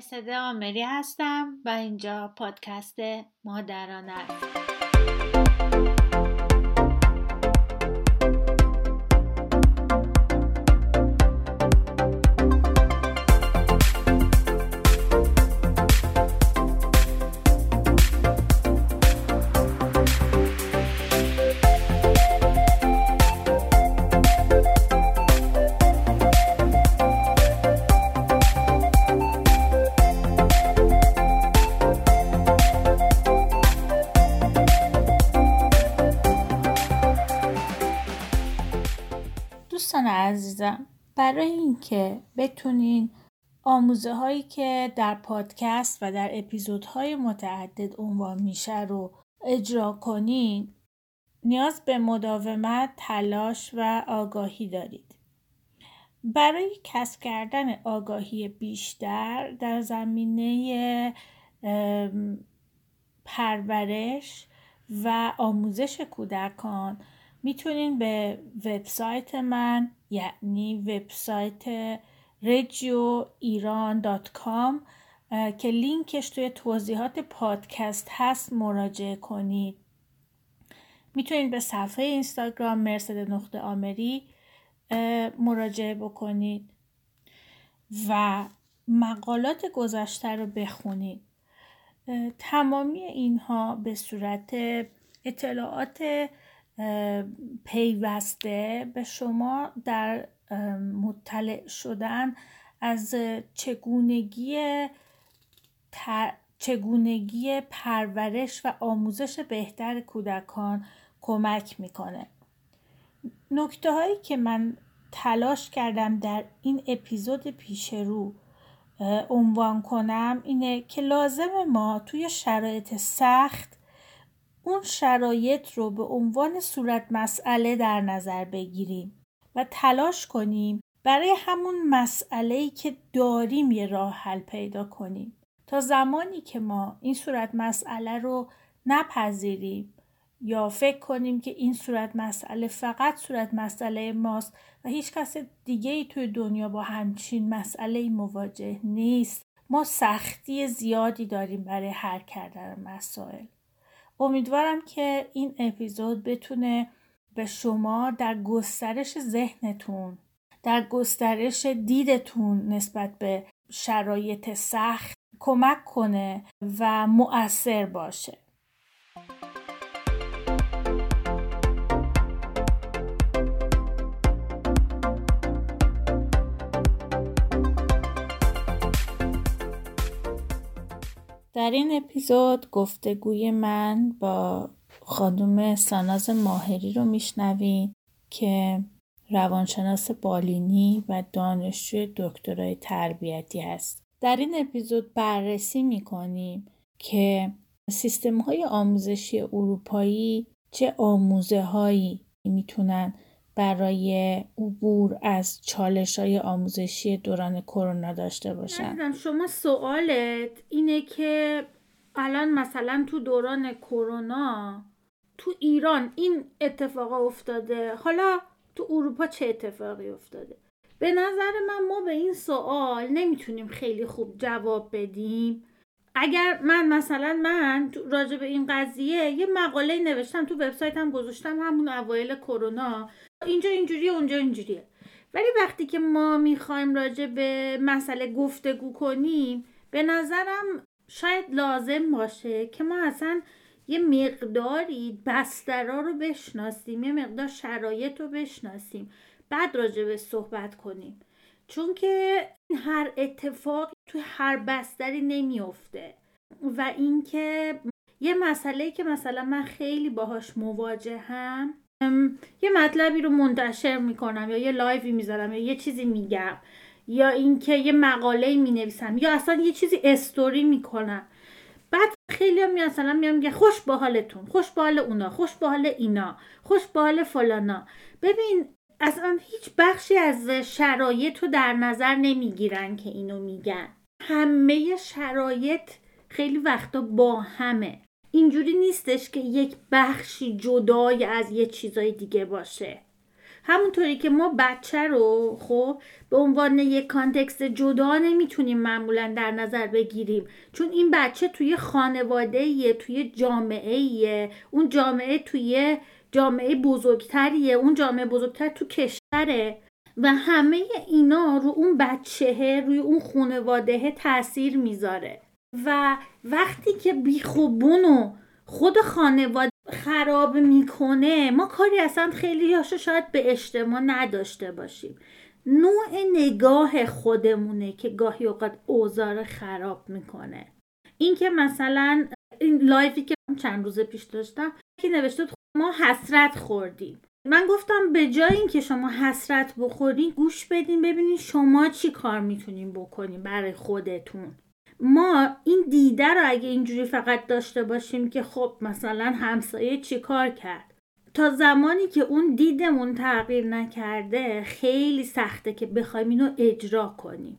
مرسد آمری هستم و اینجا پادکست مادرانه است. برای اینکه بتونین آموزه هایی که در پادکست و در اپیزودهای متعدد عنوان میشه رو اجرا کنین نیاز به مداومت، تلاش و آگاهی دارید. برای کسب کردن آگاهی بیشتر در زمینه پرورش و آموزش کودکان می‌تونین به وبسایت من یعنی وبسایت رجیو ایران که لینکش توی توضیحات پادکست هست مراجعه کنید. می‌تونید به صفحه اینستاگرام مرسد نقطه آمری مراجعه بکنید و مقالات گذشته رو بخونید. تمامی اینها به صورت اطلاعات پیوسته به شما در مطلع شدن از چگونگی چگونگی پرورش و آموزش بهتر کودکان کمک می‌کنه. نکته هایی که من تلاش کردم در این اپیزود پیش رو عنوان کنم اینه که لازم ما توی شرایط سخت اون شرایط رو به عنوان صورت مسئله در نظر بگیریم و تلاش کنیم برای همون مسئله که داریم یه راه حل پیدا کنیم. تا زمانی که ما این صورت مسئله رو نپذیریم یا فکر کنیم که این صورت مسئله فقط صورت مسئله ماست و هیچ کس دیگه ای توی دنیا با همچین مسئله مواجه نیست ما سختی زیادی داریم برای حل کردن مسائل. امیدوارم که این اپیزود بتونه به شما در گسترش ذهنتون در گسترش دیدتون نسبت به شرایط سخت کمک کنه و مؤثر باشه. در این اپیزود گفتگوی من با خانم ساناز ماهری رو میشنوید که روانشناس بالینی و دانشجوی دکترای تربیتی هست. در این اپیزود بررسی می‌کنیم که سیستم های آموزشی اروپایی چه آموزه هایی می‌تونن برای عبور از چالش های آموزشی دوران کرونا داشته باشن. شما سوالت اینه که الان مثلا تو دوران کرونا تو ایران این اتفاق افتاده. حالا تو اروپا چه اتفاقی افتاده؟ به نظر من ما به این سوال نمی‌تونیم خیلی خوب جواب بدیم. اگر من مثلا من راجع به این قضیه یه مقاله نوشتم تو وبسایتم گذاشتم همون اوایل کرونا. اینجا اینجوریه اونجا اینجوریه. ولی وقتی که ما می‌خوایم راجع به مسئله گفتگو کنیم به نظرم شاید لازم باشه که ما اصلا یه مقداری بسترا رو بشناسیم یه مقدار شرایط رو بشناسیم بعد راجع به صحبت کنیم. چون که هر اتفاق تو هر بستری نمیافته. و اینکه یه مسئله که مثلا من خیلی باهاش مواجهم یه مطلبی رو منتشر می‌کنم یا یه لایوی می‌ذارم یا یه چیزی میگم یا اینکه یه مقاله می نویسم یا اصلا یه چیزی استوری می‌کنم. بعد خیلی هم مثلا میام میگه خوش با حالتون خوش با حال اونا خوش با حال اینا خوش با حال فلانا. ببین اصلا هیچ بخشی از شرایط رو در نظر نمی‌گیرن که اینو میگن. همه شرایط خیلی وقتا با همه. اینجوری نیستش که یک بخشی جدای از یه چیزای دیگه باشه. همونطوری که ما بچه رو خب به عنوان یک کانتکست جدا نمی‌تونیم معمولا در نظر بگیریم. چون این بچه توی خانواده توی جامعه اون جامعه توی جامعه بزرگتریه. اون جامعه بزرگتر تو کشوره. و همه اینا رو اون بچهه روی اون خانواده تاثیر می‌ذاره. و وقتی که بیخوبونو خود خانواده خراب می‌کنه ما کاری اصلا خیلی هاشو شاید به اجتماع نداشته باشیم. نوع نگاه خودمونه که گاهی اوقات اوزار خراب می‌کنه. این که مثلا این لایفی که چند روز پیش داشتم که نوشته ما حسرت خوردیم. من گفتم به جای اینکه شما حسرت بخورین گوش بدین ببینین شما چی کار می‌تونین بکنین برای خودتون. ما این دیده رو اگه اینجوری فقط داشته باشیم که خب مثلا همسایه چی کار کرد؟ تا زمانی که اون دیدمون تغییر نکرده خیلی سخته که بخوایم اینو اجرا کنیم.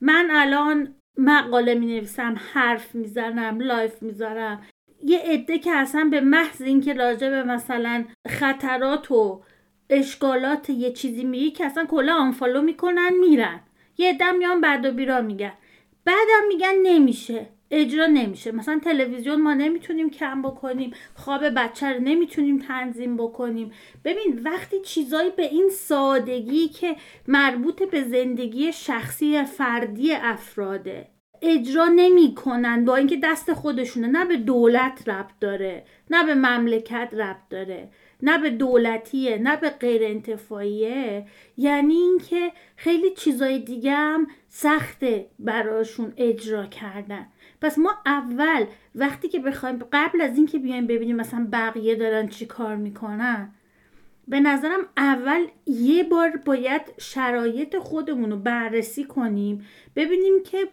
من الان مقاله می نویسم حرف می‌زنم live می‌ذارم. یه عده که اصلا به محض اینکه راجع به مثلا خطرات و اشکالات یه چیزی میگی که اصلا کلا unfollow می‌کنن میرن. یه عده میان بد و بیراه میگن. بعدم میگن نمیشه. اجرا نمیشه. مثلا تلویزیون ما نمی‌تونیم کم بکنیم. خواب بچه رو نمی‌تونیم تنظیم بکنیم. ببین وقتی چیزایی به این سادگی که مربوط به زندگی شخصی فردی افراده اجرا نمی‌کنن با اینکه دست خودشونه نه به دولت ربط داره نه به مملکت ربط داره. نه به دولتیه نه به غیر انتفاعیه. یعنی اینکه خیلی چیزای دیگه هم سخته براشون اجرا کردن. پس ما اول وقتی که بخوایم قبل از اینکه بیایم ببینیم مثلا بقیه دارن چی کار می‌کنن به نظرم اول یه بار باید شرایط خودمون رو بررسی کنیم ببینیم که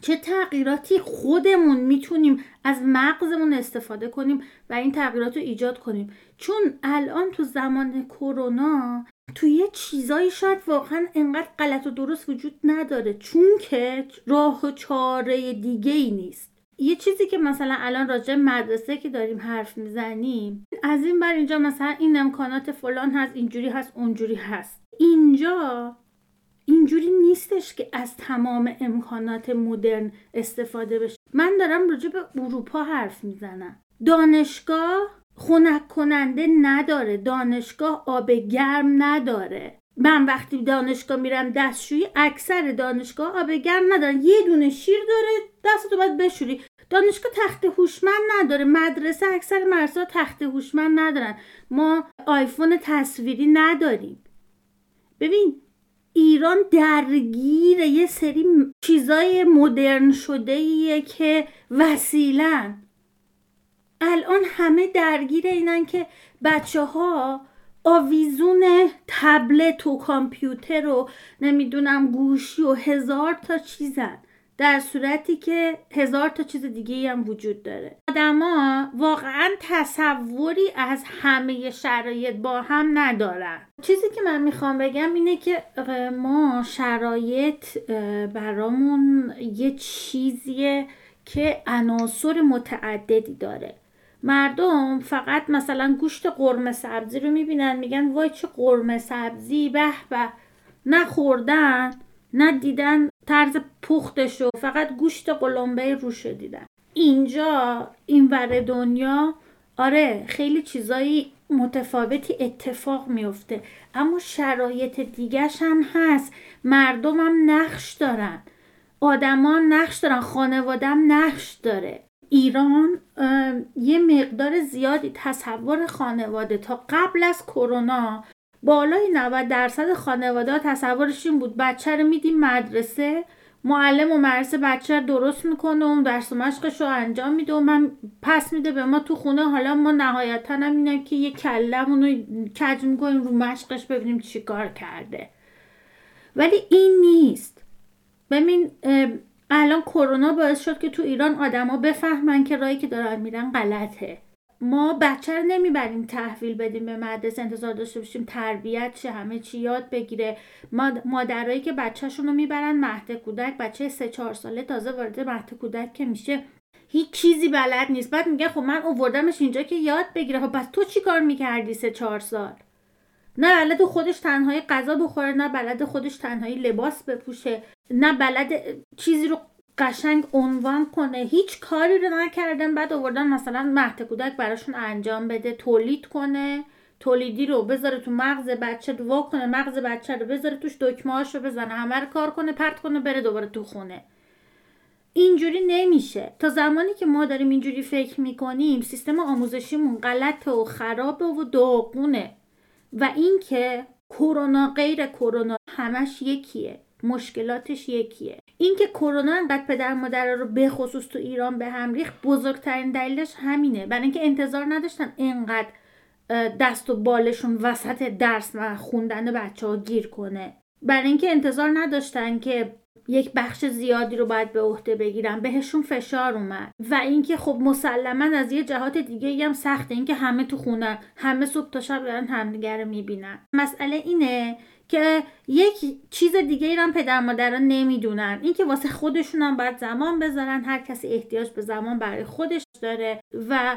چه تغییراتی خودمون می‌تونیم از مغزمون استفاده کنیم و این تغییرات رو ایجاد کنیم. چون الان تو زمان کرونا تو یه چیزایی شاید واقعا انقدر غلط و درست وجود نداره. چون که راه و چاره دیگه ای نیست. یه چیزی که مثلا الان راجع مدرسه که داریم حرف می‌زنیم از این بر اینجا مثلا این امکانات فلان هست اینجوری هست اونجوری هست. اینجا اینجوری نیستش که از تمام امکانات مدرن استفاده بشه. من دارم راجع به اروپا حرف می‌زنم. دانشگاه خنک کننده نداره. دانشگاه آب گرم نداره. من وقتی دانشگاه میرم دستشویی اکثر دانشگاه آب گرم ندارن. یه دونه شیر داره دستتو باید بشوری. دانشگاه تخت هوشمند نداره. مدرسه اکثر مدرسه تخت هوشمند ندارن. ما آیفون تصویری نداریم. ببین ایران درگیر یه سری چیزای مدرن شده که وسیلن. الان همه درگیر اینن که بچه ها آویزون تبلت و کامپیوتر و نمی‌دونم گوشی و هزار تا چیزن. در صورتی که هزار تا چیز دیگه هم وجود داره. آدما واقعا تصوری از همه شرایط با هم ندارن. چیزی که من می‌خوام بگم اینه که ما شرایط برامون یه چیزیه که عناصر متعددی داره. مردم فقط مثلا گوشت قرمه سبزی رو می‌بینن میگن وای چه قرمه سبزی به به. نخوردن نه دیدن طرز پختش و فقط گوشت قلمبه روش دیدن. اینجا این ور دنیا آره خیلی چیزایی متفاوتی اتفاق میفته اما شرایط دیگرش هم هست. مردم هم نقش دارن. آدما نقش دارن. خانوادم نقش داره. ایران یه مقدار زیادی تصور خانواده تا قبل از کرونا بالای 90 درصد خانواده تصورش این بود بچه رو میدیم مدرسه معلم و مدرسه بچه رو درست می‌کنه و درس و مشقش رو انجام میده و من پس میده به ما تو خونه حالا ما نهایتا هم اینه که یه کلمون رو کج می‌کنیم رو مشقش ببینیم چی کار کرده. ولی این نیست. ببین الان کرونا باعث شد که تو ایران آدما بفهمن که راهی که دارن میرن غلطه. ما بچه رو نمی‌بریم تحویل بدیم به مدرسه انتظار داشته باشیم تربیت چه همه چی یاد بگیره. مادرایی که بچهشون رو می‌برن مهد کودک بچه سه چهار ساله تازه وارد مهد کودک که میشه. هیچ چیزی بلد نیست. بعد میگه خب من اووردمش اینجا که یاد بگیره. خب پس تو چی کار می‌کردی سه چهار سال؟ نه بلد خودش تنهایی غذا بخوره نه بلد خودش تنهایی لباس بپوشه. نه بلد چیزی رو قشنگ عنوان کنه. هیچ کاری رو نکردن بعد آوردن مثلا مهد کودک براشون انجام بده تولید کنه تولیدی رو بذاره تو مغز بچه وا کنه مغز بچه رو بذاره توش دکمه رو بزنه همه رو کار کنه پرت کنه بره دوباره تو خونه. اینجوری نمیشه. تا زمانی که ما داریم اینجوری فکر می‌کنیم سیستم آموزشیمون غلطه و خرابه و داغونه. و اینکه کرونا غیر کرونا همش یکیه. مشکلاتش یکیه. اینکه کرونا انقدر پدر مادر رو به خصوص تو ایران به هم ریخت بزرگترین دلیلش همینه. برای اینکه انتظار نداشتن اینقدر دست و بالشون وسط درس و خوندن بچه ها گیر کنه. برای اینکه انتظار نداشتن که یک بخش زیادی رو باید به عهده بگیرن بهشون فشار اومد. و اینکه خب مسلما از یه جهات دیگه هم سخته اینکه همه تو خونه همه صبح تا شب دارن همدیگه رو می‌بینن. مسئله اینه که یک چیز دیگه ای هم پدر مادران نمی‌دونن. اینکه واسه خودشون هم باید زمان بذارن هر کسی احتیاج به زمان برای خودش داره و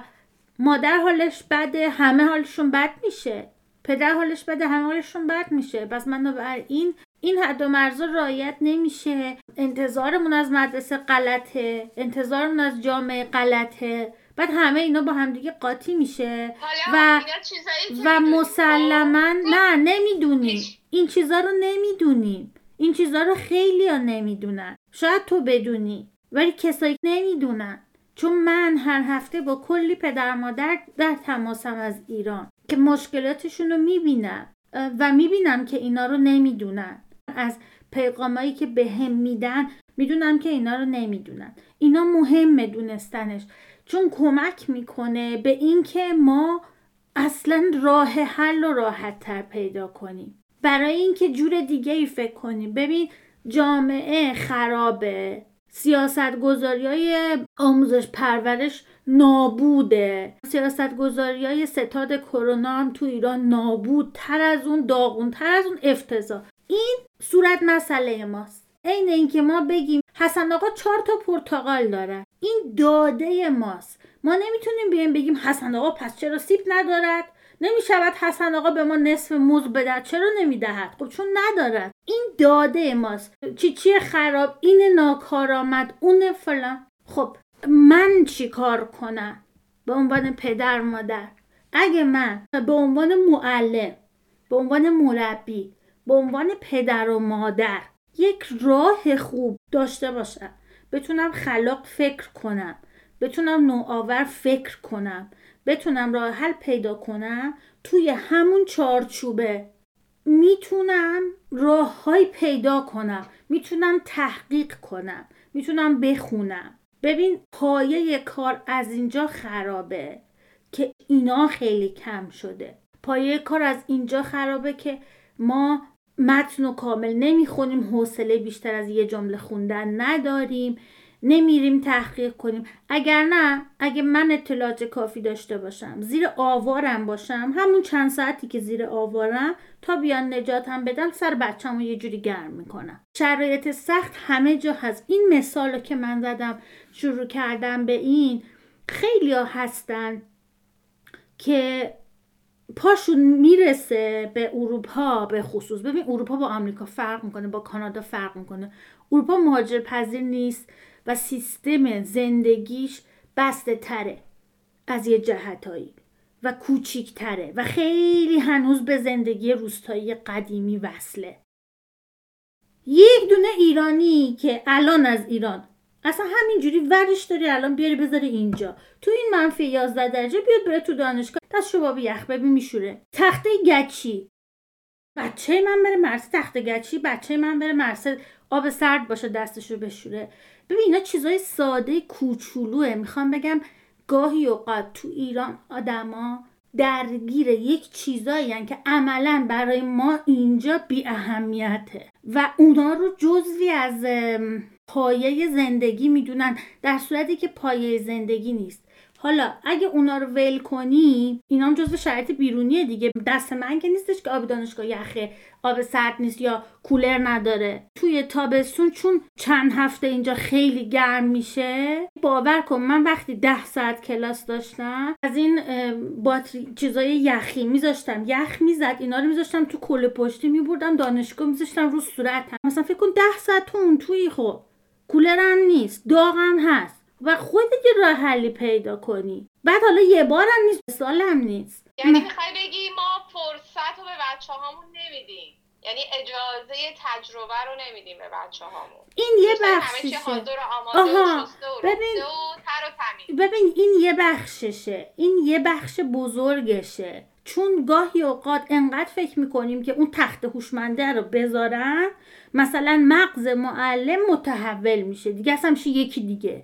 مادر حالش بده همه حالشون بد میشه. پدر حالش بده همه حالشون بد میشه. پس من بر این این حد و مرزا رایت نمیشه. انتظارمون از مدرسه غلطه انتظارمون از جامعه غلطه. بعد همه اینا با همدیگه قاطی میشه و و مسلما نه نمی‌دونیم این چیزا رو نمی‌دونیم این چیزا رو خیلی ها نمی‌دونن. شاید تو بدونی ولی کسایی نمی‌دونن. چون من هر هفته با کلی پدر مادر در تماسم از ایران که مشکلاتشون رو می‌بینم و می‌بینم که اینا رو نمی‌دونن. از پیغامایی که به هم میدن می‌دونم که اینا رو نمی‌دونن. اینا مهمه دونستنش. چون کمک می‌کنه به اینکه ما اصلا راه حل و راحت تر پیدا کنیم. برای اینکه جور دیگه ای فکر کنیم. ببین جامعه خرابه. سیاست گذاری های آموزش پرورش نابوده. سیاست گذاری های ستاد کرونا هم تو ایران نابود تر از اون داغون تر از اون افتضاح. این صورت مسئله ماست. عین اینکه ما بگیم حسن آقا چهار تا پرتغال داره این داده ماست. ما نمی‌تونیم بیایم بگیم حسن آقا پس چرا سیب ندارد؟ نمی‌شود حسن آقا به ما نصف موز بدهد چرا نمی‌دهد؟ خب چون ندارد. این داده ماست. چی چی خراب؟ این ناکارآمد اون فلان. خب من چی کار کنم؟ به عنوان پدر مادر. اگه من به عنوان معلم به عنوان مربی به عنوان پدر و مادر یک راه خوب داشته باشم. بتونم خلاق فکر کنم. بتونم نوآور فکر کنم. بتونم راه حل پیدا کنم توی همون چارچوبه. می‌تونم راههایی پیدا کنم. می‌تونم تحقیق کنم. می‌تونم بخونم. ببین پایه کار از اینجا خرابه که اینا خیلی کم شده. پایه کار از اینجا خرابه که ما متن و کامل نمی‌خونیم حوصله بیشتر از یه جمله خوندن نداریم نمیریم تحقیق کنیم. اگر نه اگه من اطلاعات کافی داشته باشم زیر آوارم باشم همون چند ساعتی که زیر آوارم تا بیان نجاتم بدم سر بچم رو یه جوری گرم می‌کنم. شرایط سخت همه جا هست. این مثال که من زدم شروع کردم به این خیلی ها هستن که پاشون می‌رسه به اروپا به خصوص. ببین اروپا با آمریکا فرق می‌کنه با کانادا فرق می‌کنه. اروپا مهاجر پذیر نیست و سیستم زندگیش بسته تره از یه جهتایی و کوچیک تره و خیلی هنوز به زندگی روستایی قدیمی وصله. یک دونه ایرانی که الان از ایران اصلا همینجوری ورش داری الان بیاری بذاری اینجا. تو این منفی 11 درجه بیاد بره تو دانشگاه. دست باب یخ ببین میشوره. تخته گچی. بچه من بره مرسه تخته گچی بچه من بره مرسه آب سرد باشه دستشو بشوره. ببین اینا چیزای ساده کوچولوه. می‌خوام بگم گاهی اوقات تو ایران آدما درگیر یک چیزایی که عملا برای ما اینجا بی اهمیته و اونا رو جزوی از پایه زندگی می‌دونن در صورتی که پایه زندگی نیست. حالا اگه اونا رو ول کنی اینا هم جزو شرایط بیرونیه دیگه. دست من که نیستش که آب دانشگاه یخه آب سرد نیست یا کولر نداره. توی تابستون چون چند هفته اینجا خیلی گرم میشه باور کن من وقتی ده ساعت کلاس داشتم از این باتری چیزای یخی میذاشتم. یخ می‌زد اینا رو میذاشتم تو کل پشتی میبردم دانشگاه میذاشتم رو صورتم. مثلا فکر کن ده ساعت تو اون توی خب. کولر هم نیست داغم هست و خود دیگه راه حلی پیدا کنی. بعد حالا یه بارم نیست سالم نیست. یعنی می‌خوای بگی ما فرصت رو به بچه هامون نمیدیم. یعنی اجازه تجربه رو نمیدیم به بچه هامون این یه بخششه. آها. ببین ببین این یه بخششه. این یه بخش بزرگشه. چون گاهی اوقات انقدر فکر می‌کنیم که اون تخت هوشمنده رو بذارن مثلا مغز معلم متحول میشه. دیگه اصلا میشه یکی دیگه.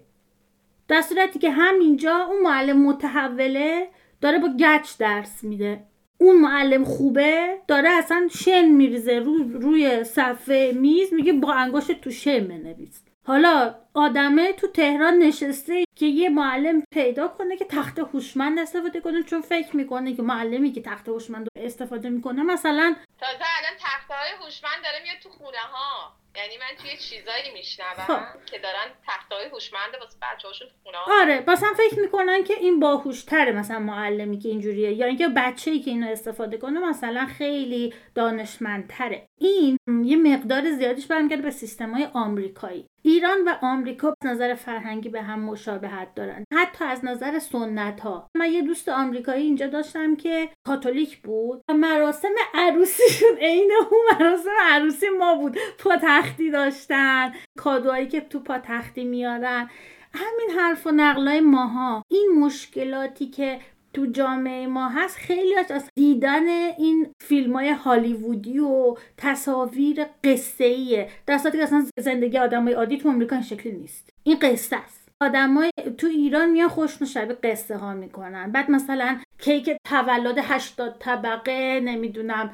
در صورتی که همینجا اون معلم متحوله داره با گچ درس میده. اون معلم خوبه داره اصلا شن میریزه رو روی صفحه میز میگه با انگشت تو شن بنویس. حالا آدمه تو تهران نشسته که یه معلم پیدا کنه که تخت هوشمند استفاده کنه چون فکر می‌کنه که معلمی که تخت هوشمند استفاده می‌کنه مثلا تازه الان تخته های هوشمند داره میاد تو خونه ها یعنی من توی چیزایی میشنوم خب. که دارن تختای هوشمند واسه بچه‌هاشون خونه آره مثلا فکر می‌کنن که این باهوشتره مثلا معلمی که اینجوریه یا اینکه بچه‌ای که اینو استفاده کنه مثلا خیلی دانشمندتره. این یه مقدار زیادیش برمیگرده به سیستم‌های آمریکایی. ایران و آمریکا از نظر فرهنگی به هم مشابهت دارن. حتی از نظر سنت ها من یه دوست آمریکایی اینجا داشتم که کاتولیک بود و مراسم عروسیشون عین اون مراسم عروسی ما بود. پاتختی داشتن کادوهایی که تو پاتختی میارن. همین حرف و نقلای ماها. این مشکلاتی که تو جامعه ما هست خیلی از دیدن این فیلم های هالیوودی و تصاویر قصه ایه در که اصلا زندگی آدم های عادی تو امریکا این شکلی نیست. این قصه است. آدمای تو ایران میان خوش شبیه قصه ها می‌کنن. بعد مثلا کیک تولد 80 طبقه نمی‌دونم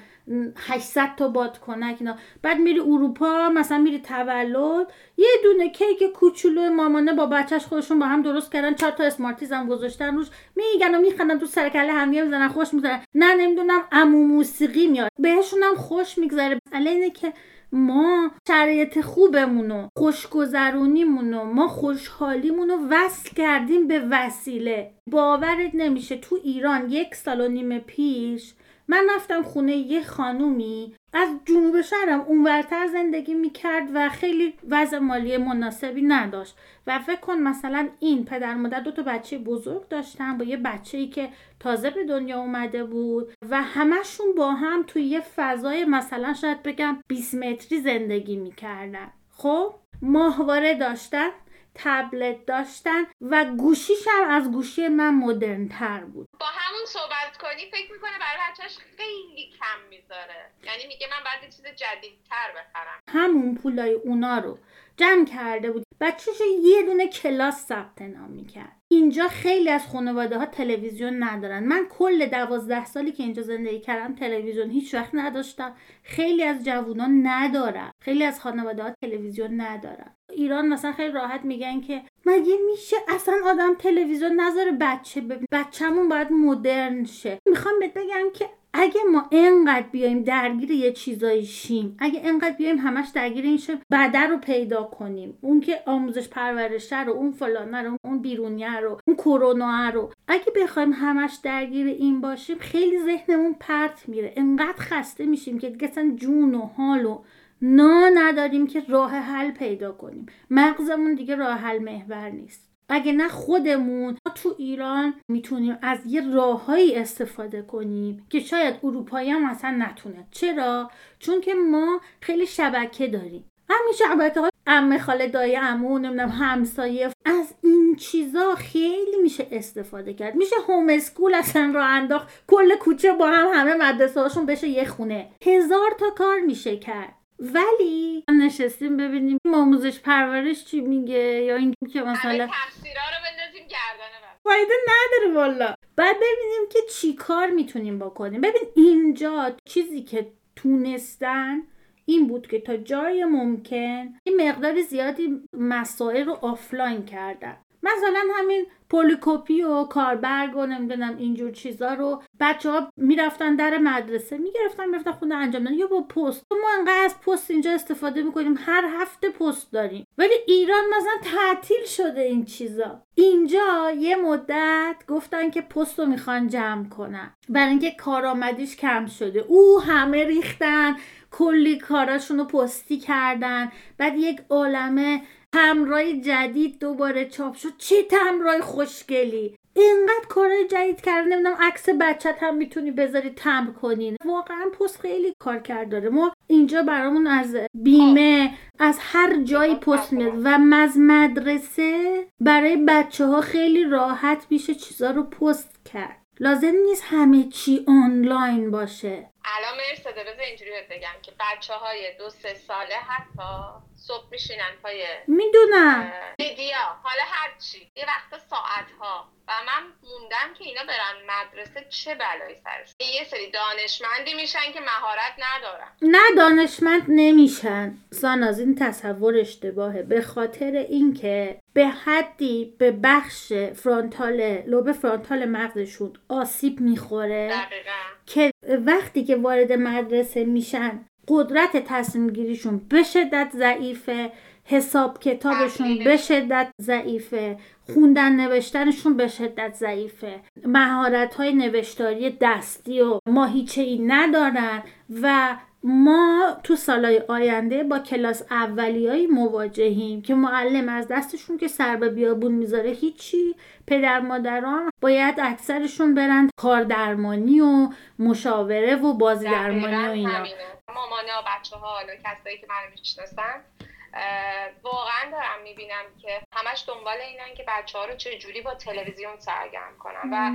800 تا بادکنک اینا. بعد میری اروپا مثلا میری تولد یه دونه کیک کوچولو مامانه با بچهش خودشون با هم درست کردن چهار تا اسمارتیز هم گذاشتن روش. میگن و میخندن تو سر کله هم می‌زنن خوش می‌زنن. نه نمی‌دونم عمو موسیقی میاد. بهشون هم خوش میگذره. اینه که ما شرایط خوبمونو خوشگذرونیمونو ما خوشحالیمونو وصل کردیم به وسیله. باورت نمیشه تو ایران یک سال و نیم پیش من رفتم خونه یه خانومی از جنوب شهرم اونورتر زندگی می‌کرد و خیلی وضع مالی مناسبی نداشت. و فکر کن مثلا این پدر مادر دو تا بچه بزرگ داشتن با یه بچه ای که تازه به دنیا اومده بود و همشون با هم توی یه فضای مثلا شاید بگم 20 متری زندگی می‌کردن. خب ماهواره داشتن. تبلت داشتن و گوشیش هم از گوشی من مدرن تر بود. با همون صحبت کنی فکر می‌کنه برای بچهش خیلی کم می‌ذاره. یعنی میگه من باید چیز جدیدتر بخرم. همون پولای اونا رو جمع کرده بود. بچهش یه دونه کلاس ثبت نام می‌کرد. اینجا خیلی از خانواده ها تلویزیون ندارن. من کل دوازده سالی که اینجا زندگی کردم تلویزیون هیچ وقت نداشتم. خیلی از جوونان ندارن. خیلی از خانواده ها تلویزیون ندارن. ایران مثلا خیلی راحت میگن که مگه میشه اصلا آدم تلویزیون نذاره بچه ببین بچهمون باید مدرن شه. می‌خوام بهت بگم که اگه ما انقدر بیایم درگیر یه چیزایی شیم اگه انقدر بیایم همش درگیر این شیم بعد رو پیدا کنیم. اون که آموزش پرورشه رو اون فلانه رو اون بیرونیه رو اون کرونا رو. اگه بخوایم همش درگیر این باشیم خیلی ذهنمون پرت میره. انقدر خسته میشیم که دیگه جون و حال و نا نداریم که راه حل پیدا کنیم. مغزمون دیگه راه حل محور نیست. اگه نه خودمون تو ایران می‌تونیم از یه راههایی استفاده کنیم که شاید اروپایی هم اصلا نتونه. چرا؟ چون که ما خیلی شبکه داریم. همین شبکه های ام خاله دای امو نمی‌دونم همسایه. از این چیزا خیلی میشه استفاده کرد. میشه هوم اسکول اصلا رو انداخت. کل کوچه با هم همه مدرسه هاشون بشه یه خونه. هزار تا کار میشه کرد. ولی نشستیم ببینیم آموزش پرورش چی میگه یا این که مثلا رو بندازیم گردن فایده نداره والا. بعد ببینیم که چی کار می‌تونیم بکنیم. ببین اینجا چیزی که تونستن این بود که تا جای ممکن این مقدار زیادی مسائل رو آفلاین کردن. مثلا همین پلی‌کپی و کاربرگ و نمی‌دونم اینجور چیزا رو بچه ها می‌رفتن در مدرسه می‌گرفتن می‌رفتن خونه انجام دادن. یا با پست. ما انقدر از پست اینجا استفاده می‌کنیم هر هفته پست داریم. ولی ایران مثلا تعطیل شده این چیزا. اینجا یه مدت گفتن که پست رو می‌خوان جمع کنن. برای اینکه کارآمدیش کم شده. او همه ریختن. کلی کاراشون رو پستی کردن. بعد یک عالمه تمرای جدید دوباره چاپ شد. چه تمرای خوشگلی! اینقدر کارهای جدید کرده نمی‌دونم عکس بچت هم می‌تونی بذاری تمر کنین واقعا پست خیلی کار کرد داره. ما اینجا برامون از بیمه از هر جایی پست میاد و از مدرسه برای بچه ها خیلی راحت میشه چیزا رو پست کرد. لازم نیست همه چی آنلاین باشه. الان مرسده بذار اینجوری بگم که بچه های دو سه ساله حتی صبح میشینن پای می‌دونم. میدیا حالا هرچی یه وقت ساعت ها و من موندم که اینا برن مدرسه چه بلایی سرش. یه سری دانشمندی میشن که مهارت ندارن. نه دانشمند نمیشن. ساناز این تصور اشتباهه. به خاطر اینکه به حدی به بخش فرانتال لوب فرانتال مغزشون آسیب می‌خوره دقیقا. که وقتی که وارد مدرسه میشن قدرت تصمیم گیریشون به شدت ضعیفه حساب کتابشون به شدت ضعیفه خوندن نوشتنشون به شدت ضعیفه. مهارت های نوشتاری دستی و ماهیچه ای ندارن و ما تو سالهای آینده با کلاس اولیایی مواجهیم که معلم از دستشون که سر به بیابون می‌ذاره هیچی. پدر مادران باید اکثرشون برن کار درمانی و مشاوره و بازی درمانی و اینا. مامانه و بچه ها حالا کسایی که منو می‌شناسن واقعا دارم می‌بینم که همش دنبال اینن که بچه ها رو چه با تلویزیون سرگرم کنن. و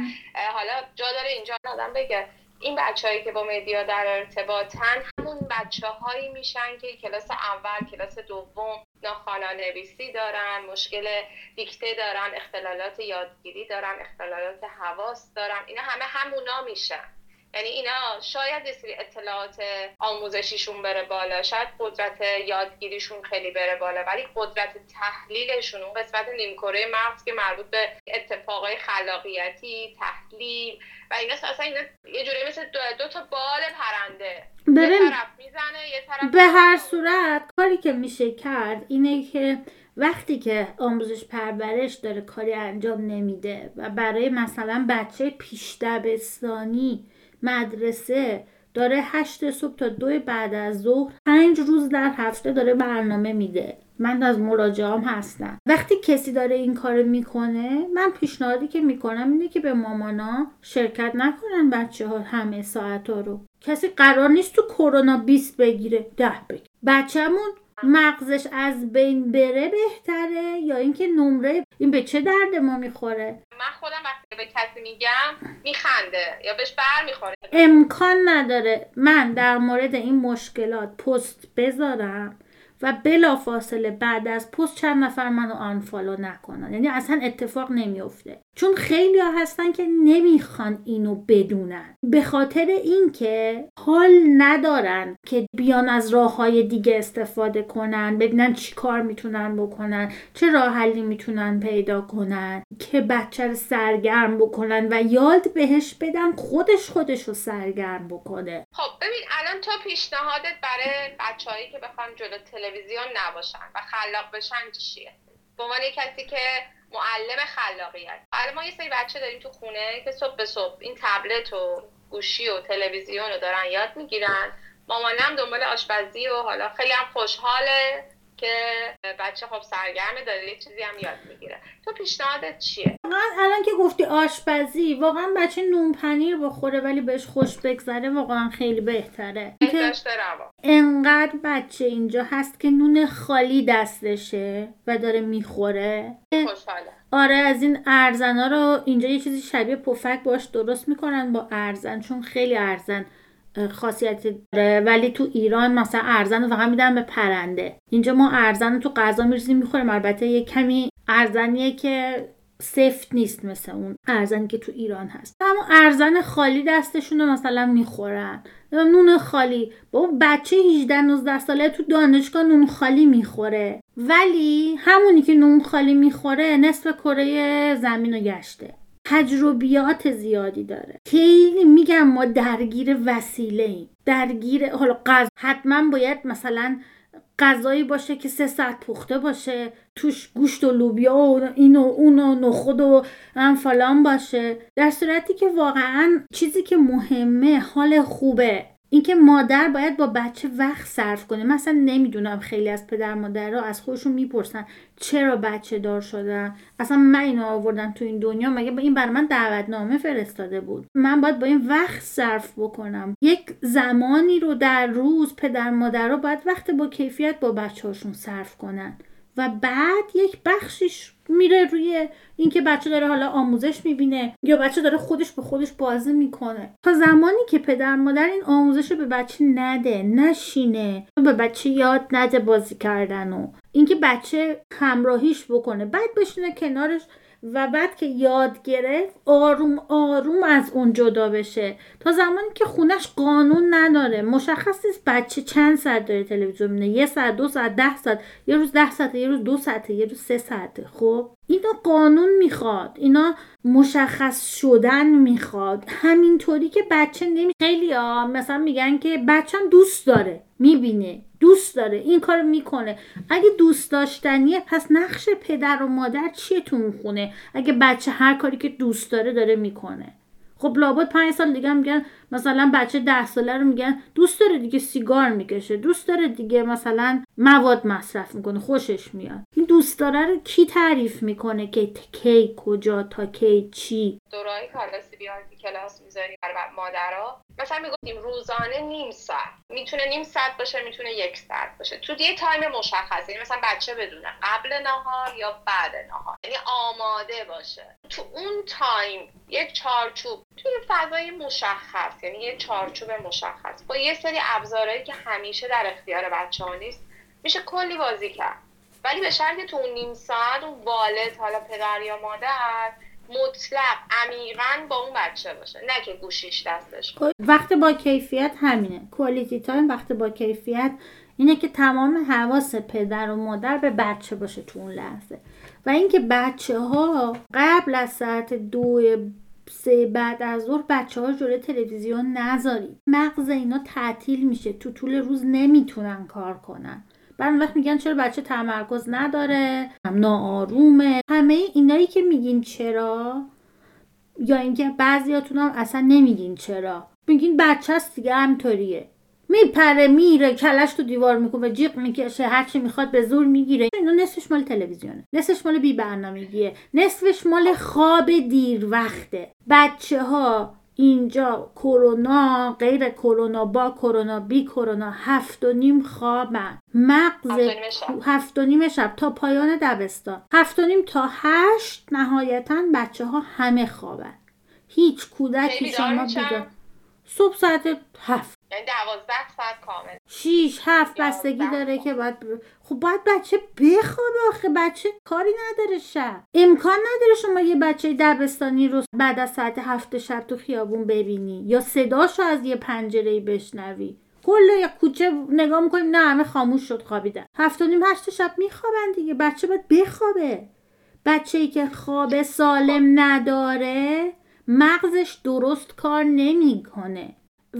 حالا جا داره اینجا آدم بگه این بچههایی که با مدیا در ارتباطن همون بچه هایی میشن که کلاس اول کلاس دوم ناخوانا نویسی دارن مشکل دیکته دارن اختلالات یادگیری دارن اختلالات حواس دارن اینا همه همونا میشن. یعنی اینا شاید یه سری اطلاعات آموزشیشون بره بالا شاید قدرت یادگیریشون خیلی بره بالا ولی قدرت تحلیلشون اون قسمت نیمکره مغز که مربوط به اتفاقای خلاقیتی تحلیل و اینا اصلا اینا یه جوری مثل دو, تا بال پرنده. یه طرف می‌زنه یه طرف به هر صورت کاری که میشه کرد اینه که وقتی که آموزش پرورش داره کاری انجام نمیده و برای مثلا بچه پیش دبستانی مدرسه داره هشت صبح تا دو بعد از ظهر پنج روز در هفته داره برنامه میده. من از مراجعام هستم. وقتی کسی داره این کار می‌کنه من پیشنهادی که می‌کنم اینه که به مامانا شرکت نکنن بچه ها همه ساعت ها رو. کسی قرار نیست تو کرونا 20 بگیره ده بگیره. بچهمون مغزش از بین بره بهتره یا اینکه نمره این به چه درد ما می‌خوره؟ من خودم به کسی میگم میخنده یا بهش بر می‌خوره امکان نداره من در مورد این مشکلات پست بذارم و بلا فاصله بعد از پست چند نفر منو آنفالو نکنن. یعنی اصلا اتفاق نمیفته چون خیلی ها هستن که نمی‌خوان اینو بدونن. به خاطر اینکه حال ندارن که بیان از راه های دیگه استفاده کنن ببینن چی کار می‌تونن بکنن چه راه حلی می‌تونن پیدا کنن که بچه رو سرگرم بکنن و یاد بهش بدن خودش خودش رو سرگرم بکنه. خب ببین الان تو پیشنهادت برای بچههایی که بخوان جلو تلویزیون نباشن و خلاق بشن چیه؟ به عنوان کسی که معلم خلاقیت الان ما یه سری بچه داریم تو خونه که صبح به صبح این تبلت و گوشی و تلویزیون رو دارن یاد می‌گیرن. مامانم دنبال آشپزی و حالا خیلی هم خوشحاله. که بچه خب سرگرمه داره یه چیزی هم یاد می‌گیره. تو پیشنهادت چیه؟ واقعا الان که گفتی آشپزی واقعا بچه نون پنیر بخوره ولی بهش خوش بگذره واقعا خیلی بهتره. انقدر بچه اینجا هست که نون خالی دستشه و داره می‌خوره. خوشحاله آره از این ارزنا رو اینجا یه چیزی شبیه پفک باش درست می‌کنن با ارزن چون خیلی ارزن. خاصیت داره. ولی تو ایران مثلا ارزن رو فقط میدن به پرنده. اینجا ما ارزن تو غذا میریزیم می‌خوریم. البته یه کمی ارزنیه که سفت نیست مثل اون ارزنی که تو ایران هست. اما ارزن خالی دستشون رو مثلا می‌خورن. نون خالی. با بچه 18 19 ساله تو دانشگاه نون خالی می‌خوره. ولی همونی که نون خالی می‌خوره نصف کره زمین رو گشته. تجربیات زیادی داره. خیلی میگم ما درگیر وسیله ایم. درگیر حالا قضا حتما باید مثلا غذایی باشه که سه ساعت پخته باشه توش گوشت و لوبیا و این و اون و نخود و فلان باشه. در صورتی که واقعا چیزی که مهمه حال خوبه. اینکه مادر باید با بچه وقت صرف کنه. مثلا نمی‌دونم خیلی از پدر مادرها از خودشون می‌پرسن چرا بچه دار شدن. اصلا من اینو آوردم تو این دنیا. مگه با این برای من دعوتنامه فرستاده بود؟ من باید با این وقت صرف بکنم. یک زمانی رو در روز پدر مادرها باید وقت با کیفیت با بچه هاشون صرف کنن. و بعد یک بخشیش میره روی اینکه بچه داره حالا آموزش می‌بینه یا بچه داره خودش به خودش بازی می‌کنه. تا زمانی که پدر مادر این آموزش رو به بچه نده نشینه به بچه یاد نده بازی کردن و اینکه بچه همراهیش بکنه. بعد بشینه کنارش و بعد که یاد گرفت آروم آروم از اون جدا بشه. تا زمانی که خونش قانون نداره. مشخص نیست بچه چند ساعت داره تلویزیون می‌بینه. یه ساعت دو ساعت ده ساعت. یه روز ده ساعته یه روز دو ساعته یه روز سه ساعته. خب؟ اینا قانون می‌خواد. اینا مشخص شدن می‌خواد. همینطوری که بچه نمی خیلی ها مثلا میگن که بچم دوست داره. می‌بینه. دوست داره این کار می‌کنه. اگه دوست داشتنیه پس نقش پدر و مادر چیه تو اون خونه اگه بچه هر کاری که دوست داره داره می‌کنه. خب لابد پنج سال دیگه میگن مثلا بچه ده ساله رو میگن دوست داره دیگه سیگار می‌کشه. دوست داره دیگه مثلا مواد مصرف می‌کنه خوشش میاد. این دوست داره رو کی تعریف می‌کنه که کی کجا تا کی چی؟ دورای کلاسی بیار کلاس می‌ذاریم برای مادرها؟ مثلا می‌گفتیم روزانه نیم ساعت. می‌تونه نیم ساعت باشه می‌تونه یک ساعت باشه. تو یه time مشخصه یعنی مثلا بچه بدونه قبل نهار یا بعد نهار. یعنی آماده باشه. تو اون time یک چارچوب توی فضای مشخص یعنی یه چارچوب مشخص. با یه سری ابزارهایی که همیشه در اختیار بچه ها نیست میشه کلی بازی کرد. ولی به شرطی تو اون نیم ساعت اون والد حالا پدر یا مادر مطلق عمیقا با اون بچه باشه. نه که گوشیش دستش وقت با کیفیت همینه. کوالیتی تایم وقت با کیفیت اینه که تمام حواس پدر و مادر به بچه باشه تو اون لحظه. و اینکه بچه ها قبل از ساعت دو سه بعد از ظهر بچه ها جلوی تلویزیون نذارید. مغز اینا تعطیل میشه. تو طول روز نمی‌تونن کار کنن. بعد وقت میگن چرا بچه تمرکز نداره؟ ناآرومه. همه اینایی که میگین چرا؟ یا اینکه بعضیاتون هم اصلا نمیگین چرا. میگین بچه هست دیگه همطوریه میپره میره کلش تو دیوار می‌کنه جیغ می‌کشه هرچی می‌خواد به زور می‌گیره. اینا نصفش مال تلویزیونه. نصفش مال بی برنامگیه نصفش مال خواب دیر وقته بچه ها اینجا کرونا غیر کرونا با کرونا بی کرونا هفت و نیم خوابن. مغز هفت و نیم شب. تا پایان دبستان. هفت و نیم تا هشت نهایتا بچه ها همه خوابن. هیچ کودکی شما بیدار صبح ساعت هفت. دوازده ساعت کامل. شیش هفت بستگی داره که باید خب باید بچه بخوابه آخه بچه کاری نداره شب. امکان نداره شما یه بچه دبستانی رو بعد از ساعت هفت شب تو خیابون ببینی یا صداشو از یه پنجره بشنوی. کل یا کوچه نگاه می‌کنیم نه همه خاموش شد خوابیدن. هفت و نیم هشت شب میخوابن دیگه بچه باید بخوابه. بچه ای که خواب سالم نداره مغزش درست کار نمی‌کنه.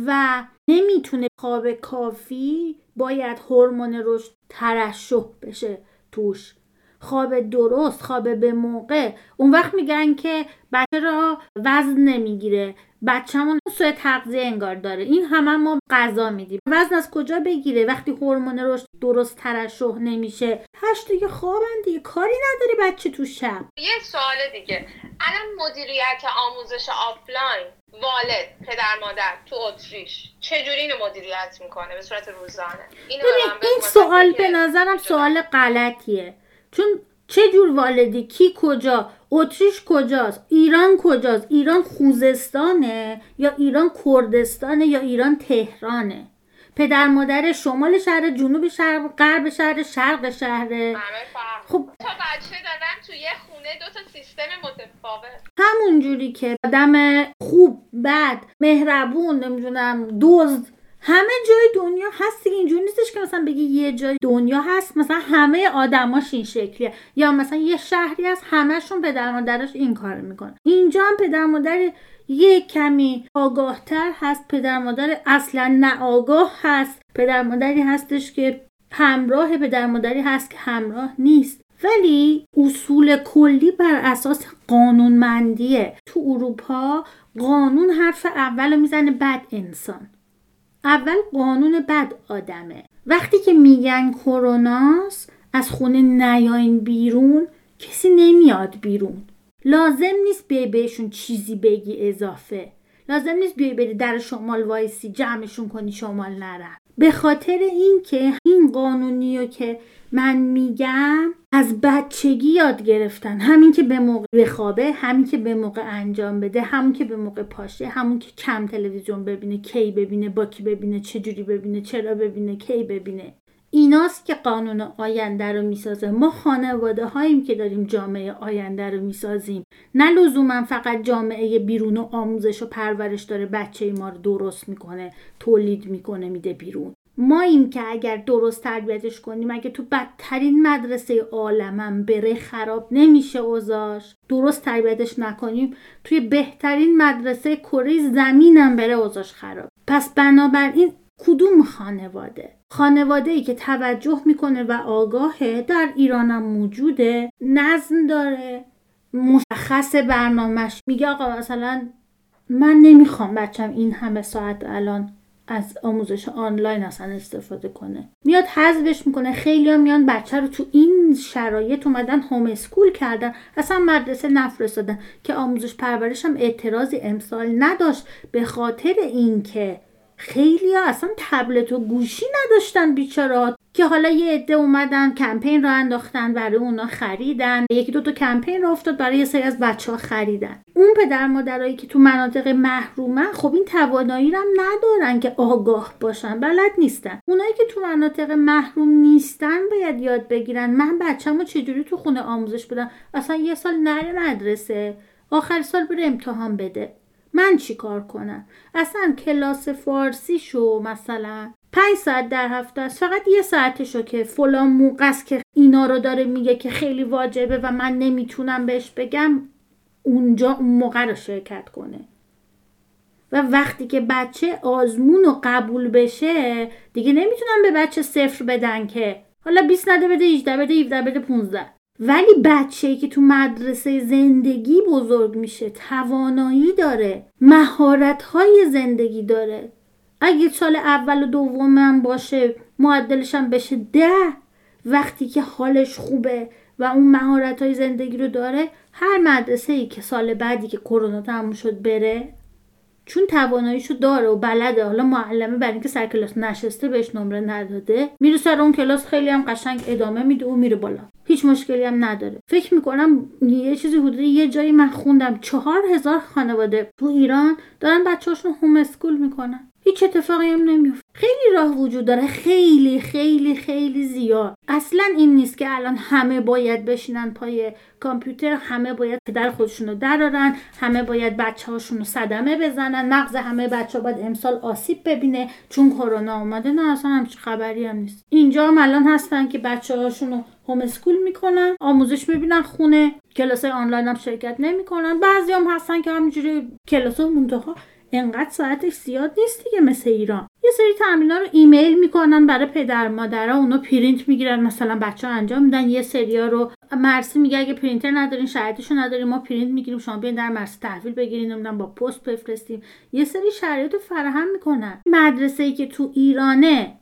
و نمی‌تونه خواب کافی باید هورمون رشد ترشح بشه توش. خواب درست خواب به موقع. اون وقت میگن که بچه را وزن نمی‌گیره. بچه‌مون سوء تغذیه انگار داره. این همه ما غذا میدیم. وزن از کجا بگیره؟ وقتی هورمون رشد درست ترشح نمیشه. هشت دیگه خوابن دیگه. کاری نداره بچه تو شب. یه سوال دیگه. الان مدیریت آموزش آفلاین والد پدر مادر تو اتریش چجوری اینو مدیریت می‌کنه به صورت روزانه؟ اینو این سوال به نظرم سوال غلطیه. چون چه جور والدی؟ کی کجا؟ اتریش کجاست؟ ایران کجاست؟ ایران خوزستانه یا ایران کردستانه یا ایران تهرانه؟ پدر مادر شمال شهر جنوب شهر غرب شهر شرق شهره خب. تا بچه دادن تو یه خونه دو تا سیستم متفاوت. همون جوری که آدم خوب بد مهربون نمی‌دونم دزد همه جای دنیا هست دیگه اینجوری نیستش که مثلا بگی یه جای دنیا هست مثلا همه آدماش این شکلیه. یا مثلا یه شهری هست همهشون پدر مادرش این کار می‌کنن. اینجا هم پدر مادر یه کمی آگاهتر هست پدر مادر اصلا نه آگاه هست. پدر مادری هستش که همراه پدر مادری هست که همراه نیست. ولی اصول کلی بر اساس قانونمندیه. تو اروپا قانون حرف اول می‌زنه بد انسان. اول قانون بد آدمه. وقتی که میگن کروناست از خونه نیاین بیرون کسی نمیاد بیرون. لازم نیست بیای بهشون چیزی بگی اضافه. لازم نیست بیای بری در شمال وایسی جمعشون کنی شمال نرم به خاطر اینکه این قانونی که من میگم از بچگی یاد گرفتن. همین که به موقع بخوابه همین که به موقع انجام بده همون که به موقع پاشه همون که کم تلویزیون ببینه کی ببینه با کی ببینه چجوری ببینه چرا ببینه کی ببینه. ایناست که قانون آینده رو می‌سازه. ما خانواده هاییم که داریم جامعه آینده رو می‌سازیم. نه لزوما فقط جامعه بیرون و آموزش و پرورش داره بچه ما رو درست می‌کنه تولید می‌کنه میده بیرون. ماییم که اگر درست تربیتش کنیم اگه تو بدترین مدرسه عالمم بره خراب نمیشه اوزاش درست تربیتش نکنیم توی بهترین مدرسه کره زمینم بره اوزاش خراب. پس بنابراین کدوم خانواده؟ خانواده ای که توجه می‌کنه و آگاهه در ایرانم موجوده نظم داره مشخص برنامهش. میگه آقا مثلا من نمی‌خوام بچم این همه ساعت الان از آموزش آنلاین اصلا استفاده کنه. میاد حذفش می‌کنه. خیلی ها میان بچه رو تو این شرایط اومدن هوم اسکول کردن. اصلا مدرسه نفرستادن. که آموزش پرورش هم اعتراضی امسال نداشت. به خاطر اینکه خیلی ها اصلا تبلت و گوشی نداشتن بیچارات که حالا یه عده اومدن کمپین را انداختن برای اونا خریدن. یکی دو تا کمپین را افتاد برای یه سری از بچه ها خریدن. اون پدر مادرایی که تو مناطق محرومن خب این توانایی هم ندارن که آگاه باشن. بلد نیستن. اونایی که تو مناطق محروم نیستن باید یاد بگیرن. من بچه‌مو چجوری تو خونه آموزش بدم؟ اصلا یه سال نره مدرسه. آخر سال بره امتحان بده. من چی کار کنم؟ اصلا کلاس فارسی شو مثلا پنج ساعت در هفته است. فقط یه ساعتشو که فلان موقع است که اینا رو داره میگه که خیلی واجبه و من نمی‌تونم بهش بگم اونجا اون موقع رو شرکت کنه. و وقتی که بچه آزمون و قبول بشه دیگه نمی‌تونم به بچه صفر بدن که. حالا 20 نده بده 18 بده 17 بده 15 ولی بچه که تو مدرسه زندگی بزرگ میشه توانایی داره مهارت های زندگی داره. اگه سال اول و دومم باشه معدلش هم بشه ده وقتی که حالش خوبه و اون مهارت های زندگی رو داره هر مدرسه ای که سال بعدی که کرونا تموم شد بره چون تواناییشو داره و بلده. حالا معلمه برای اینکه سر کلاس نشسته بهش نمره نداده میره سر اون کلاس خیلی هم قشنگ ادامه میده و میره بالا. هیچ مشکلی هم نداره. فکر می‌کنم یه چیزی حدود یه جایی من خوندم. چهار هزار خانواده تو ایران دارن بچه‌هاشون هوم اسکول می‌کنن. هیچ اتفاقی هم نمیفته خیلی راه وجود داره. خیلی خیلی خیلی زیاد. اصلا این نیست که الان همه باید بشینن پای کامپیوتر همه باید پدر خودشون رو درارن همه باید بچه هاشون رو صدمه بزنن. مغز همه بچه ها باید امسال آسیب ببینه. چون کرونا اومده نه اصلا همچین خبری هم نیست. اینجا هم الان هستن که بچه هاشون رو هوم اسکول می‌کنن آموزش می‌بینن خونه کلاس آنلاین هم شرکت نمی‌کنن. بعضی هم هستن که همینجوری کلاس منتها انقدر ساعتش زیاد نیست دیگه مثل ایران. یه سری تمرین رو ایمیل می‌کنن برای پدر مادرها اونا پرینت می‌گیرن مثلا بچه ها انجام میدن. یه سریا رو مدرسه میگه اگه پرینتر ندارین شرایطشو نداریم ما پرینت می‌گیریم شما بیاین در مدرسه تحویل بگیرین نمی‌دونم با پست بفرستیم. یه سری شرایط رو فراهم می‌کنن. مدرسه ای که تو ایرانه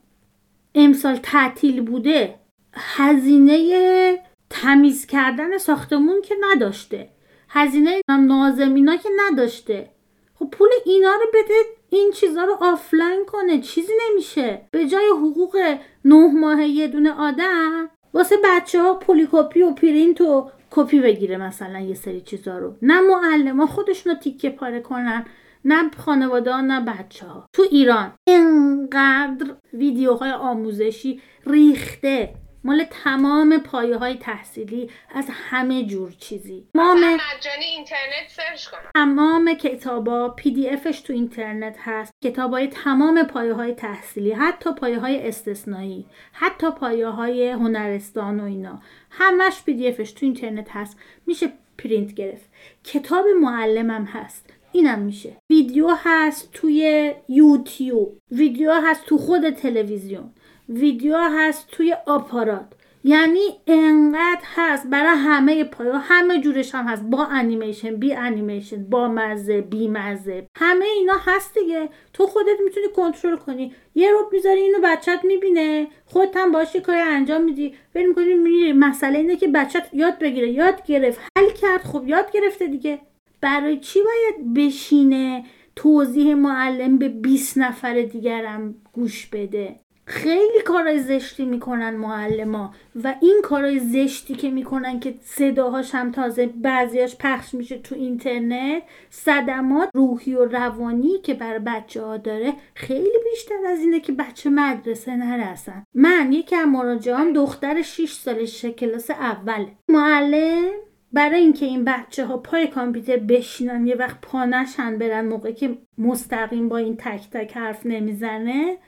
امسال تعطیل بوده هزینه تمیز کردن ساختمون که نداشته. هزینه ناظم اینا که نداشته. خب پول اینا رو بده این چیزا رو آفلاین کنه. چیزی نمیشه. به جای حقوق نه ماه یه دونه آدم واسه بچه ها پلی‌کپی و پرینت و کپی بگیره مثلا یه سری چیزا رو. نه معلم ها خودشون رو تیکه پاره کنن نه خانواده نه بچه ها تو ایران اینقدر ویدیوهای آموزشی ریخته. مال تمام پایه های تحصیلی از همه جور چیزی. تمام مجانی اینترنت search کنم. تمام کتابا PDF ش تو اینترنت هست. کتابای تمام پایه های تحصیلی حتی پایه های استثنایی حتی پایه های هنرستان و اینا. همش PDF ش تو اینترنت هست. میشه پرینت گرفت. کتاب معلمم هست. اینم میشه. ویدیو هست توی یوتیوب. ویدیو هست تو خود تلویزیون. ویدیو هست توی آپارات. یعنی انقدر هست برای همه پایا همه جورش هم هست. با انیمیشن بی انیمیشن با مزه بی مزه. همه اینا هست دیگه. تو خودت می‌تونی کنترل کنی. یه رو می‌ذاری اینو بچت می‌بینه. خودت هم باشی کاری انجام میدی. بریم کنی میری مسئله اینه که بچت یاد بگیره. یاد گرفت. حل کرد. خب یاد گرفته دیگه. برای چی باید بشینه توضیح معلم به 20 نفر دیگرم گوش بده؟ خیلی کارای زشتی می‌کنن معلما و این کارای زشتی که می‌کنن که صداهاش هم تازه بعضیاش پخش میشه تو اینترنت صدمات روحی و روانی که بر بچه ها داره خیلی بیشتر از اینه که بچه مدرسه نرسن من یکی از مراجعان دختر 6 سالش کلاس اول. معلم برای اینکه این بچه ها پای کامپیوتر بشینن یه وقت پانشن برن موقع که مستقیم با این تک تک حرف نمی‌زنه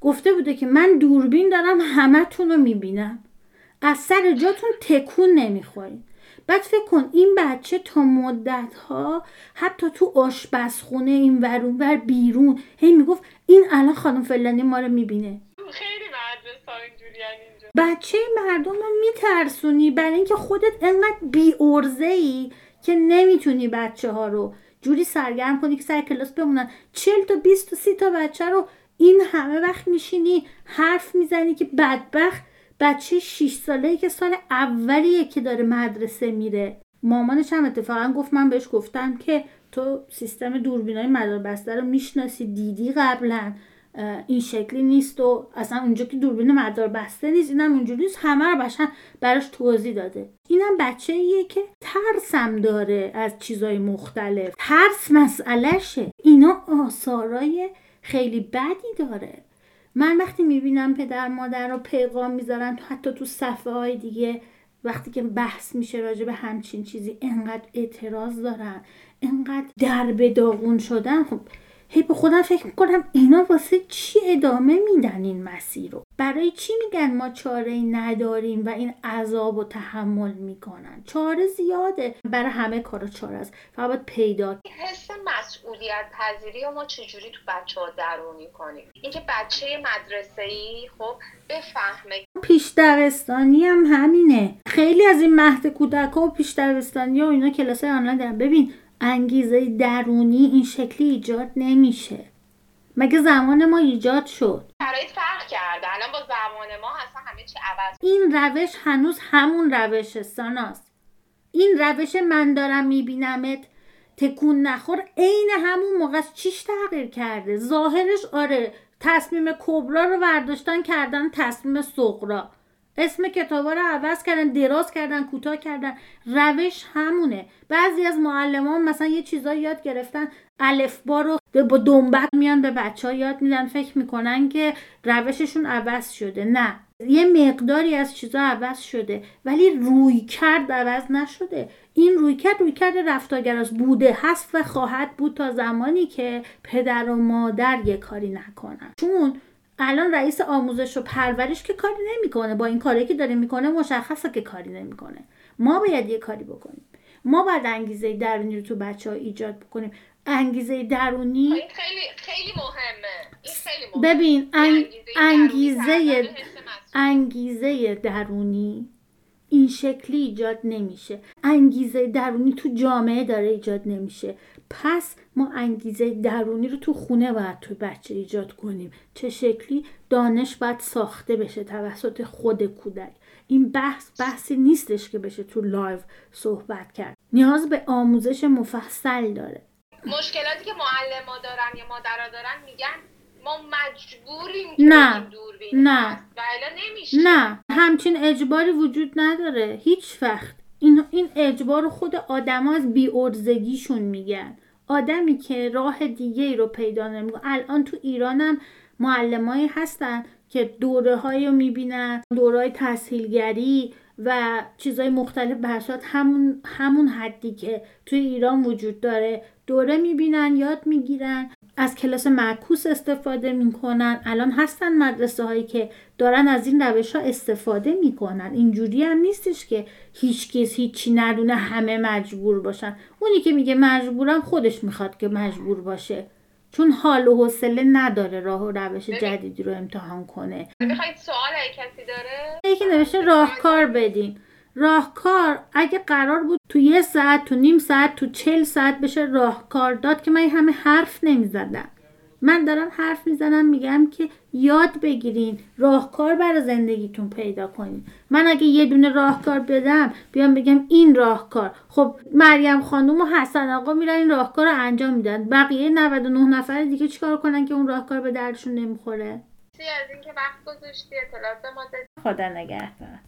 گفته بوده که من دوربین دارم همتون رو می‌بینم. از سر جاتون تکون نمی‌خورین بعد فکر کن این بچه تا مدت ها حتی تو آشپزخونه این ورون ور بیرون هی می‌گفت این الان خانم فلانی ما رو می‌بینه. خیلی بچه مردم رو میترسونی برای اینکه خودت انقدر بی ای که نمی‌تونی بچه ها رو جوری سرگرم کنی که سر کلاس بمونن. چل تا بیست تا سی تا بچه رو این همه وقت میشینی حرف می‌زنی که بدبخت بچه 6 ساله که سال اولیه که داره مدرسه میره. مامانش هم اتفاقا گفت من بهش گفتم که تو سیستم دوربینای مدار بسته رو می‌شناسی دیدی قبلا این شکلی نیست و اصلا اونجا که دوربین مدار بسته نیست اینم اونجوری نیست همه رو بشن براش توضیح داده. اینم بچه ایه که ترسم داره از چیزای مختلف. ترس مسئلهشه. اینا آثارای خیلی بدی داره. من وقتی می‌بینم پدر مادر رو پیغام می‌ذارن حتی تو صفحه های دیگه وقتی که بحث میشه راجع به همچین چیزی انقدر اعتراض دارن انقدر در داغون شدن خب هی به خودم فکر می‌کنم اینا واسه چی ادامه میدن این مسیر رو؟ برای چی میگن ما چاره ای نداریم و این عذاب و تحمل می‌کنن؟ چاره زیاده. برای همه کارا چاره است. فقط پیدا حس مسئولیت پذیری ما چجوری تو بچه ها درونی کنیم؟ اینکه بچه مدرسه ای خب بفهمه. پیش دبستانی هم همینه. خیلی از این مهد کودک ها و پیش دبستانی ها و اینا کلاس آنلاین دارن. ببین انگیزه درونی این شکلی ایجاد نمیشه. مگه زمان ما ایجاد شد؟ شرایط فرق کرده الان با زمان ما اصلا همه چی عوض این روش هنوز همون روش ساناست. این روش من دارم میبینمت تکون نخور عین همون موقع چیش تغییر کرده؟ ظاهرش آره تصمیم کبرا رو برداشتن کردن تصمیم صغرا اسم کتابا رو عوض کردن دراز کردن کوتاه کردن. روش همونه. بعضی از معلمان مثلا یه چیزایی یاد گرفتن الفبا رو با دنبک میان به بچه ها یاد میدن. فکر می‌کنن که روششون عوض شده. نه. یه مقداری از چیزا عوض شده ولی روی کرد عوض نشده. این روی کرد روی کرد رفتارگراز بوده هست و خواهد بود تا زمانی که پدر و مادر یه کاری نکنن. چون الان رئیس آموزش و پرورش که کاری نمی‌کنه با این کاری که داره می‌کنه مشخصه که کاری نمی‌کنه. ما باید یه کاری بکنیم. ما باید انگیزه درونی رو تو بچه ها ایجاد بکنیم. انگیزه درونی خیلی خیلی مهمه. این خیلی مهمه. ببین انگیزه انگیزه درونی این شکلی ایجاد نمیشه. انگیزه درونی تو جامعه داره ایجاد نمیشه. پس ما انگیزه درونی رو تو خونه باید تو بچه ایجاد کنیم. چه شکلی؟ دانش باید ساخته بشه توسط خود کودک. این بحث بحثی نیستش که بشه تو live صحبت کرد. نیاز به آموزش مفصل داره. مشکلاتی که معلم دارن یا مادرها دارن میگن ما مجبوریم نه نه. نمیشه. نه همچین اجباری وجود نداره. هیچ وقت. این, این اجبار خود آدم از بیارزگیشون میگن. آدمی که راه دیگه ای رو پیدا نمی‌کنه. الان تو ایرانم معلمایی هستن که دوره های رو می‌بینن دوره های تسهیلگری و چیزهای مختلف برسات همون, همون حدی که توی ایران وجود داره. دوره می‌بینن یاد می‌گیرن. از کلاس معکوس استفاده می‌کنن. الان هستن مدرسه هایی که دارن از این روش ها استفاده می‌کنن. اینجوری هم نیستش که هیچ کس هیچی ندونه همه مجبور باشن. اونی که میگه مجبورم خودش می‌خواد که مجبور باشه. چون حال و حوصله نداره راه و روش جدیدی رو امتحان کنه. می‌خواید سوال کسی داره؟ یکی نوشته راهکار بدین. راهکار اگه قرار بود تو یه ساعت تو نیم ساعت تو چل ساعت بشه راهکار داد که من همه حرف نمی‌زدم. من دارم حرف می‌زنم میگم که یاد بگیرین راهکار برای زندگیتون پیدا کنین. من اگه یه دونه راهکار بدم بیام بگم این راهکار. خب مریم خانم و حسن آقا میرن این راهکار رو انجام میدن. بقیه 99 نفر دیگه چیکار کنن که اون راهکار به دردشون نمی‌خوره؟ از اینکه وقت گذاشتی اطلاعات ما خدا نگهدار.